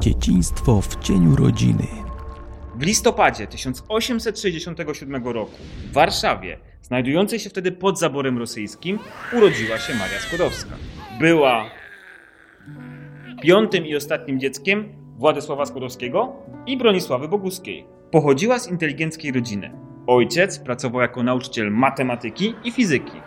Dzieciństwo w cieniu rodziny. W listopadzie 1867 roku w Warszawie, znajdującej się wtedy pod zaborem rosyjskim, urodziła się Maria Skłodowska. Była piątym i ostatnim dzieckiem Władysława Skłodowskiego i Bronisławy Boguskiej. Pochodziła z inteligenckiej rodziny. Ojciec pracował jako nauczyciel matematyki i fizyki.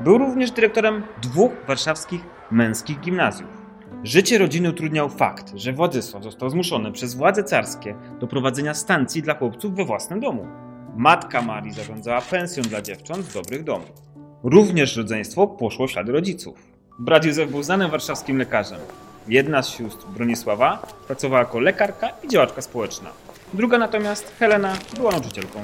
Był również dyrektorem dwóch warszawskich męskich gimnazjów. Życie rodziny utrudniał fakt, że Władysław został zmuszony przez władze carskie do prowadzenia stacji dla chłopców we własnym domu. Matka Marii zarządzała pensją dla dziewcząt z dobrych domów. Również rodzeństwo poszło w ślady rodziców. Brat Józef był znanym warszawskim lekarzem. Jedna z sióstr, Bronisława, pracowała jako lekarka i działaczka społeczna. Druga natomiast, Helena, była nauczycielką.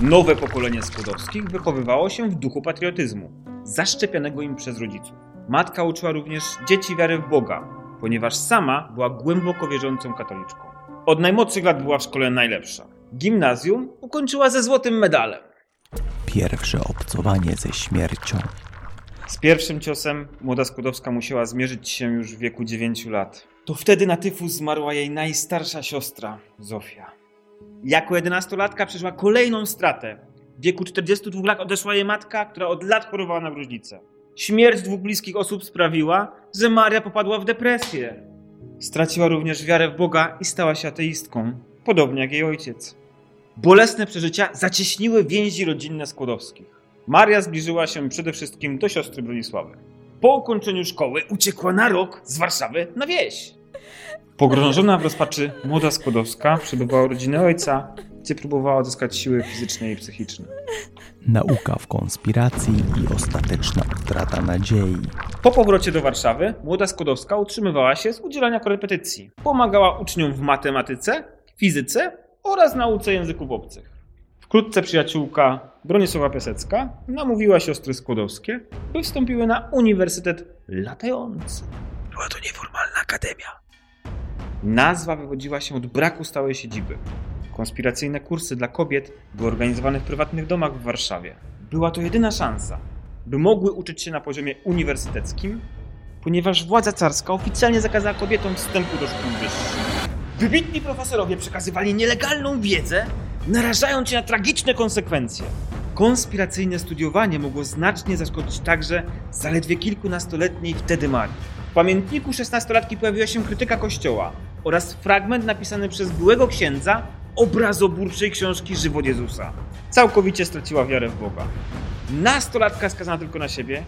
Nowe pokolenie Skłodowskich wychowywało się w duchu patriotyzmu, zaszczepionego im przez rodziców. Matka uczyła również dzieci wiary w Boga, ponieważ sama była głęboko wierzącą katoliczką. Od najmłodszych lat była w szkole najlepsza. Gimnazjum ukończyła ze złotym medalem. Pierwsze obcowanie ze śmiercią. Z pierwszym ciosem młoda Skłodowska musiała zmierzyć się już w wieku 9 lat. To wtedy na tyfus zmarła jej najstarsza siostra, Zofia. Jako jedenastolatka przeżyła kolejną stratę. W wieku 42 lat odeszła jej matka, która od lat chorowała na gruźlicę. Śmierć dwóch bliskich osób sprawiła, że Maria popadła w depresję. Straciła również wiarę w Boga i stała się ateistką, podobnie jak jej ojciec. Bolesne przeżycia zacieśniły więzi rodzinne Skłodowskich. Maria zbliżyła się przede wszystkim do siostry Bronisławy. Po ukończeniu szkoły uciekła na rok z Warszawy na wieś. Pogrążona w rozpaczy młoda Skłodowska przebywała u rodziny ojca, gdzie próbowała odzyskać siły fizyczne i psychiczne. Nauka w konspiracji i ostateczna utrata nadziei. Po powrocie do Warszawy młoda Skłodowska utrzymywała się z udzielania korepetycji. Pomagała uczniom w matematyce, fizyce oraz nauce języków obcych. Wkrótce przyjaciółka Bronisława Piasecka namówiła siostry Skłodowskie, by wstąpiły na Uniwersytet Latający. Była to nieformalna akademia. Nazwa wywodziła się od braku stałej siedziby. Konspiracyjne kursy dla kobiet były organizowane w prywatnych domach w Warszawie. Była to jedyna szansa, by mogły uczyć się na poziomie uniwersyteckim, ponieważ władza carska oficjalnie zakazała kobietom wstępu do szkół wyższych. Wybitni profesorowie przekazywali nielegalną wiedzę, narażając się na tragiczne konsekwencje. Konspiracyjne studiowanie mogło znacznie zaszkodzić także zaledwie kilkunastoletniej wtedy Marii. W pamiętniku szesnastolatki pojawiła się krytyka kościoła oraz fragment napisany przez byłego księdza obrazoburczej książki Żywot Jezusa. Całkowicie straciła wiarę w Boga. Nastolatka skazana tylko na siebie,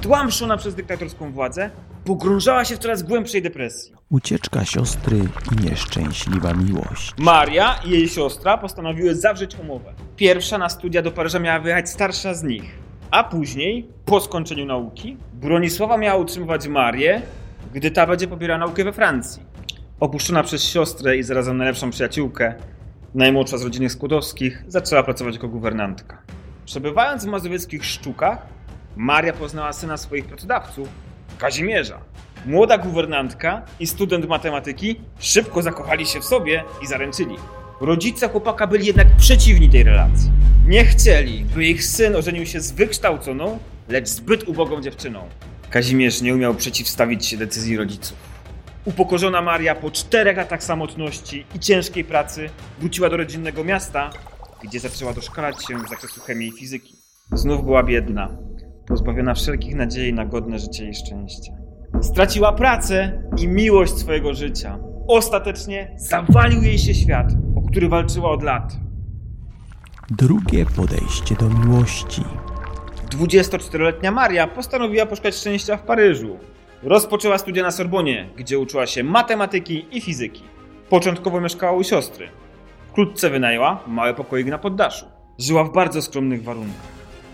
tłamszona przez dyktatorską władzę, pogrążała się w coraz głębszej depresji. Ucieczka siostry i nieszczęśliwa miłość. Maria i jej siostra postanowiły zawrzeć umowę. Pierwsza na studia do Paryża miała wyjechać starsza z nich, a później, po skończeniu nauki, Bronisława miała utrzymywać Marię, gdy ta będzie pobierała naukę we Francji. Opuszczona przez siostrę i zarazem najlepszą przyjaciółkę, najmłodsza z rodziny Skłodowskich, zaczęła pracować jako guwernantka. Przebywając w mazowieckich Szczukach, Maria poznała syna swoich pracodawców, Kazimierza. Młoda guwernantka i student matematyki szybko zakochali się w sobie i zaręczyli. Rodzice chłopaka byli jednak przeciwni tej relacji. Nie chcieli, by ich syn ożenił się z wykształconą, lecz zbyt ubogą dziewczyną. Kazimierz nie umiał przeciwstawić się decyzji rodziców. Upokorzona Maria po czterech latach samotności i ciężkiej pracy wróciła do rodzinnego miasta, gdzie zaczęła doszkalać się z zakresu chemii i fizyki. Znów była biedna, pozbawiona wszelkich nadziei na godne życie i szczęście. Straciła pracę i miłość swojego życia. Ostatecznie zawalił jej się świat, o który walczyła od lat. Drugie podejście do miłości. 24-letnia Maria postanowiła poszukać szczęścia w Paryżu. Rozpoczęła studia na Sorbonie, gdzie uczyła się matematyki i fizyki. Początkowo mieszkała u siostry. Wkrótce wynajęła mały pokoik na poddaszu. Żyła w bardzo skromnych warunkach.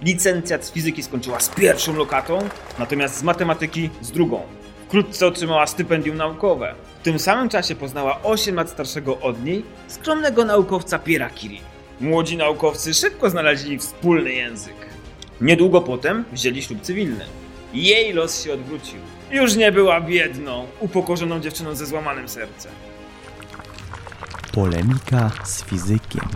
Licencjat z fizyki skończyła z pierwszą lokatą, natomiast z matematyki z drugą. Wkrótce otrzymała stypendium naukowe. W tym samym czasie poznała 8 lat starszego od niej skromnego naukowca Piera Curie. Młodzi naukowcy szybko znaleźli wspólny język. Niedługo potem wzięli ślub cywilny. Jej los się odwrócił. Już nie była biedną, upokorzoną dziewczyną ze złamanym sercem. Polemika z fizykiem.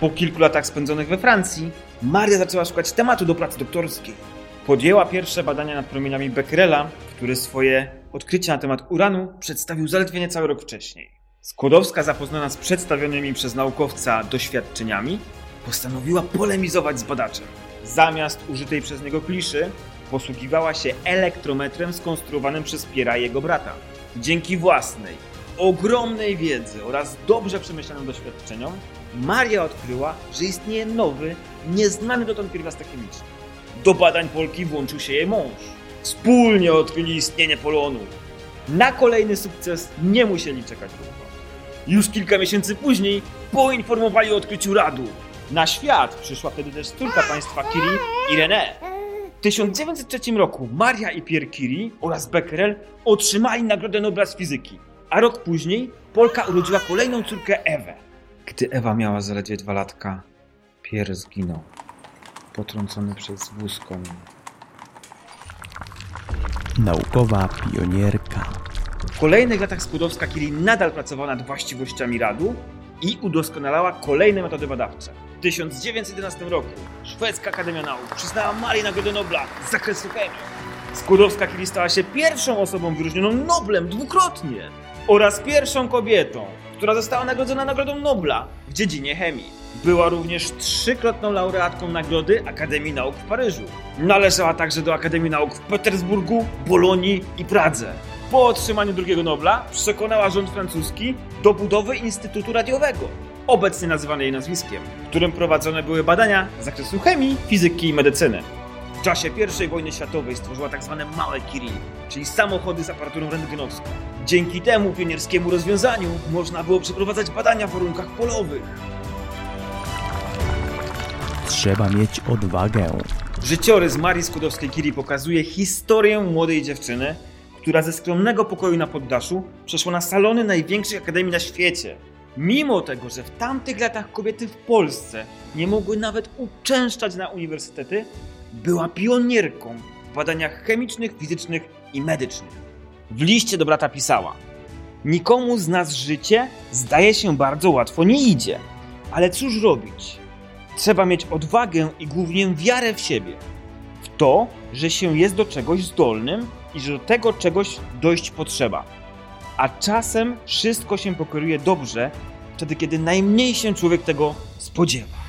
Po kilku latach spędzonych we Francji, Maria zaczęła szukać tematu do pracy doktorskiej. Podjęła pierwsze badania nad promieniami Becquerela, który swoje odkrycia na temat uranu przedstawił zaledwie niecały rok wcześniej. Skłodowska, zapoznana z przedstawionymi przez naukowca doświadczeniami, postanowiła polemizować z badaczem. Zamiast użytej przez niego kliszy, posługiwała się elektrometrem skonstruowanym przez Piera i jego brata. Dzięki własnej, ogromnej wiedzy oraz dobrze przemyślanym doświadczeniom, Maria odkryła, że istnieje nowy, nieznany dotąd pierwiastek chemiczny. Do badań Polki włączył się jej mąż. Wspólnie odkryli istnienie polonu. Na kolejny sukces nie musieli czekać długo. Już kilka miesięcy później poinformowali o odkryciu radu. Na świat przyszła wtedy też córka państwa Curie, Irene. W 1903 roku Maria i Pierre Curie oraz Becquerel otrzymali Nagrodę Nobla z fizyki, a rok później Polka urodziła kolejną córkę Ewę. Gdy Ewa miała zaledwie dwa latka, Pierre zginął, potrącony przez wóz. Naukowa pionierka. W kolejnych latach Skłodowska-Curie nadal pracowała nad właściwościami radu i udoskonalała kolejne metody badawcze. W 1911 roku Szwedzka Akademia Nauk przyznała Marii Nagrodę Nobla z zakresu chemii. Skłodowska-Curie stała się pierwszą osobą wyróżnioną Noblem dwukrotnie oraz pierwszą kobietą, która została nagrodzona Nagrodą Nobla w dziedzinie chemii. Była również trzykrotną laureatką Nagrody Akademii Nauk w Paryżu. Należała także do Akademii Nauk w Petersburgu, Bolonii i Pradze. Po otrzymaniu drugiego Nobla przekonała rząd francuski do budowy Instytutu Radiowego, obecnie nazywany jej nazwiskiem, w którym prowadzone były badania z zakresu chemii, fizyki i medycyny. W czasie I wojny światowej stworzyła tzw. małe Curie, czyli samochody z aparaturą rentgenowską. Dzięki temu pionierskiemu rozwiązaniu można było przeprowadzać badania w warunkach polowych. Trzeba mieć odwagę. Życiorys Marii Skłodowskiej-Curie pokazuje historię młodej dziewczyny, która ze skromnego pokoju na poddaszu przeszła na salony największych akademii na świecie. Mimo tego, że w tamtych latach kobiety w Polsce nie mogły nawet uczęszczać na uniwersytety, była pionierką w badaniach chemicznych, fizycznych i medycznych. W liście do brata pisała: Nikomu z nas życie zdaje się bardzo łatwo nie idzie, ale cóż robić? Trzeba mieć odwagę i głównie wiarę w siebie. To, że się jest do czegoś zdolnym i że do tego czegoś dojść potrzeba. A czasem wszystko się pokieruje dobrze, wtedy kiedy najmniej się człowiek tego spodziewa.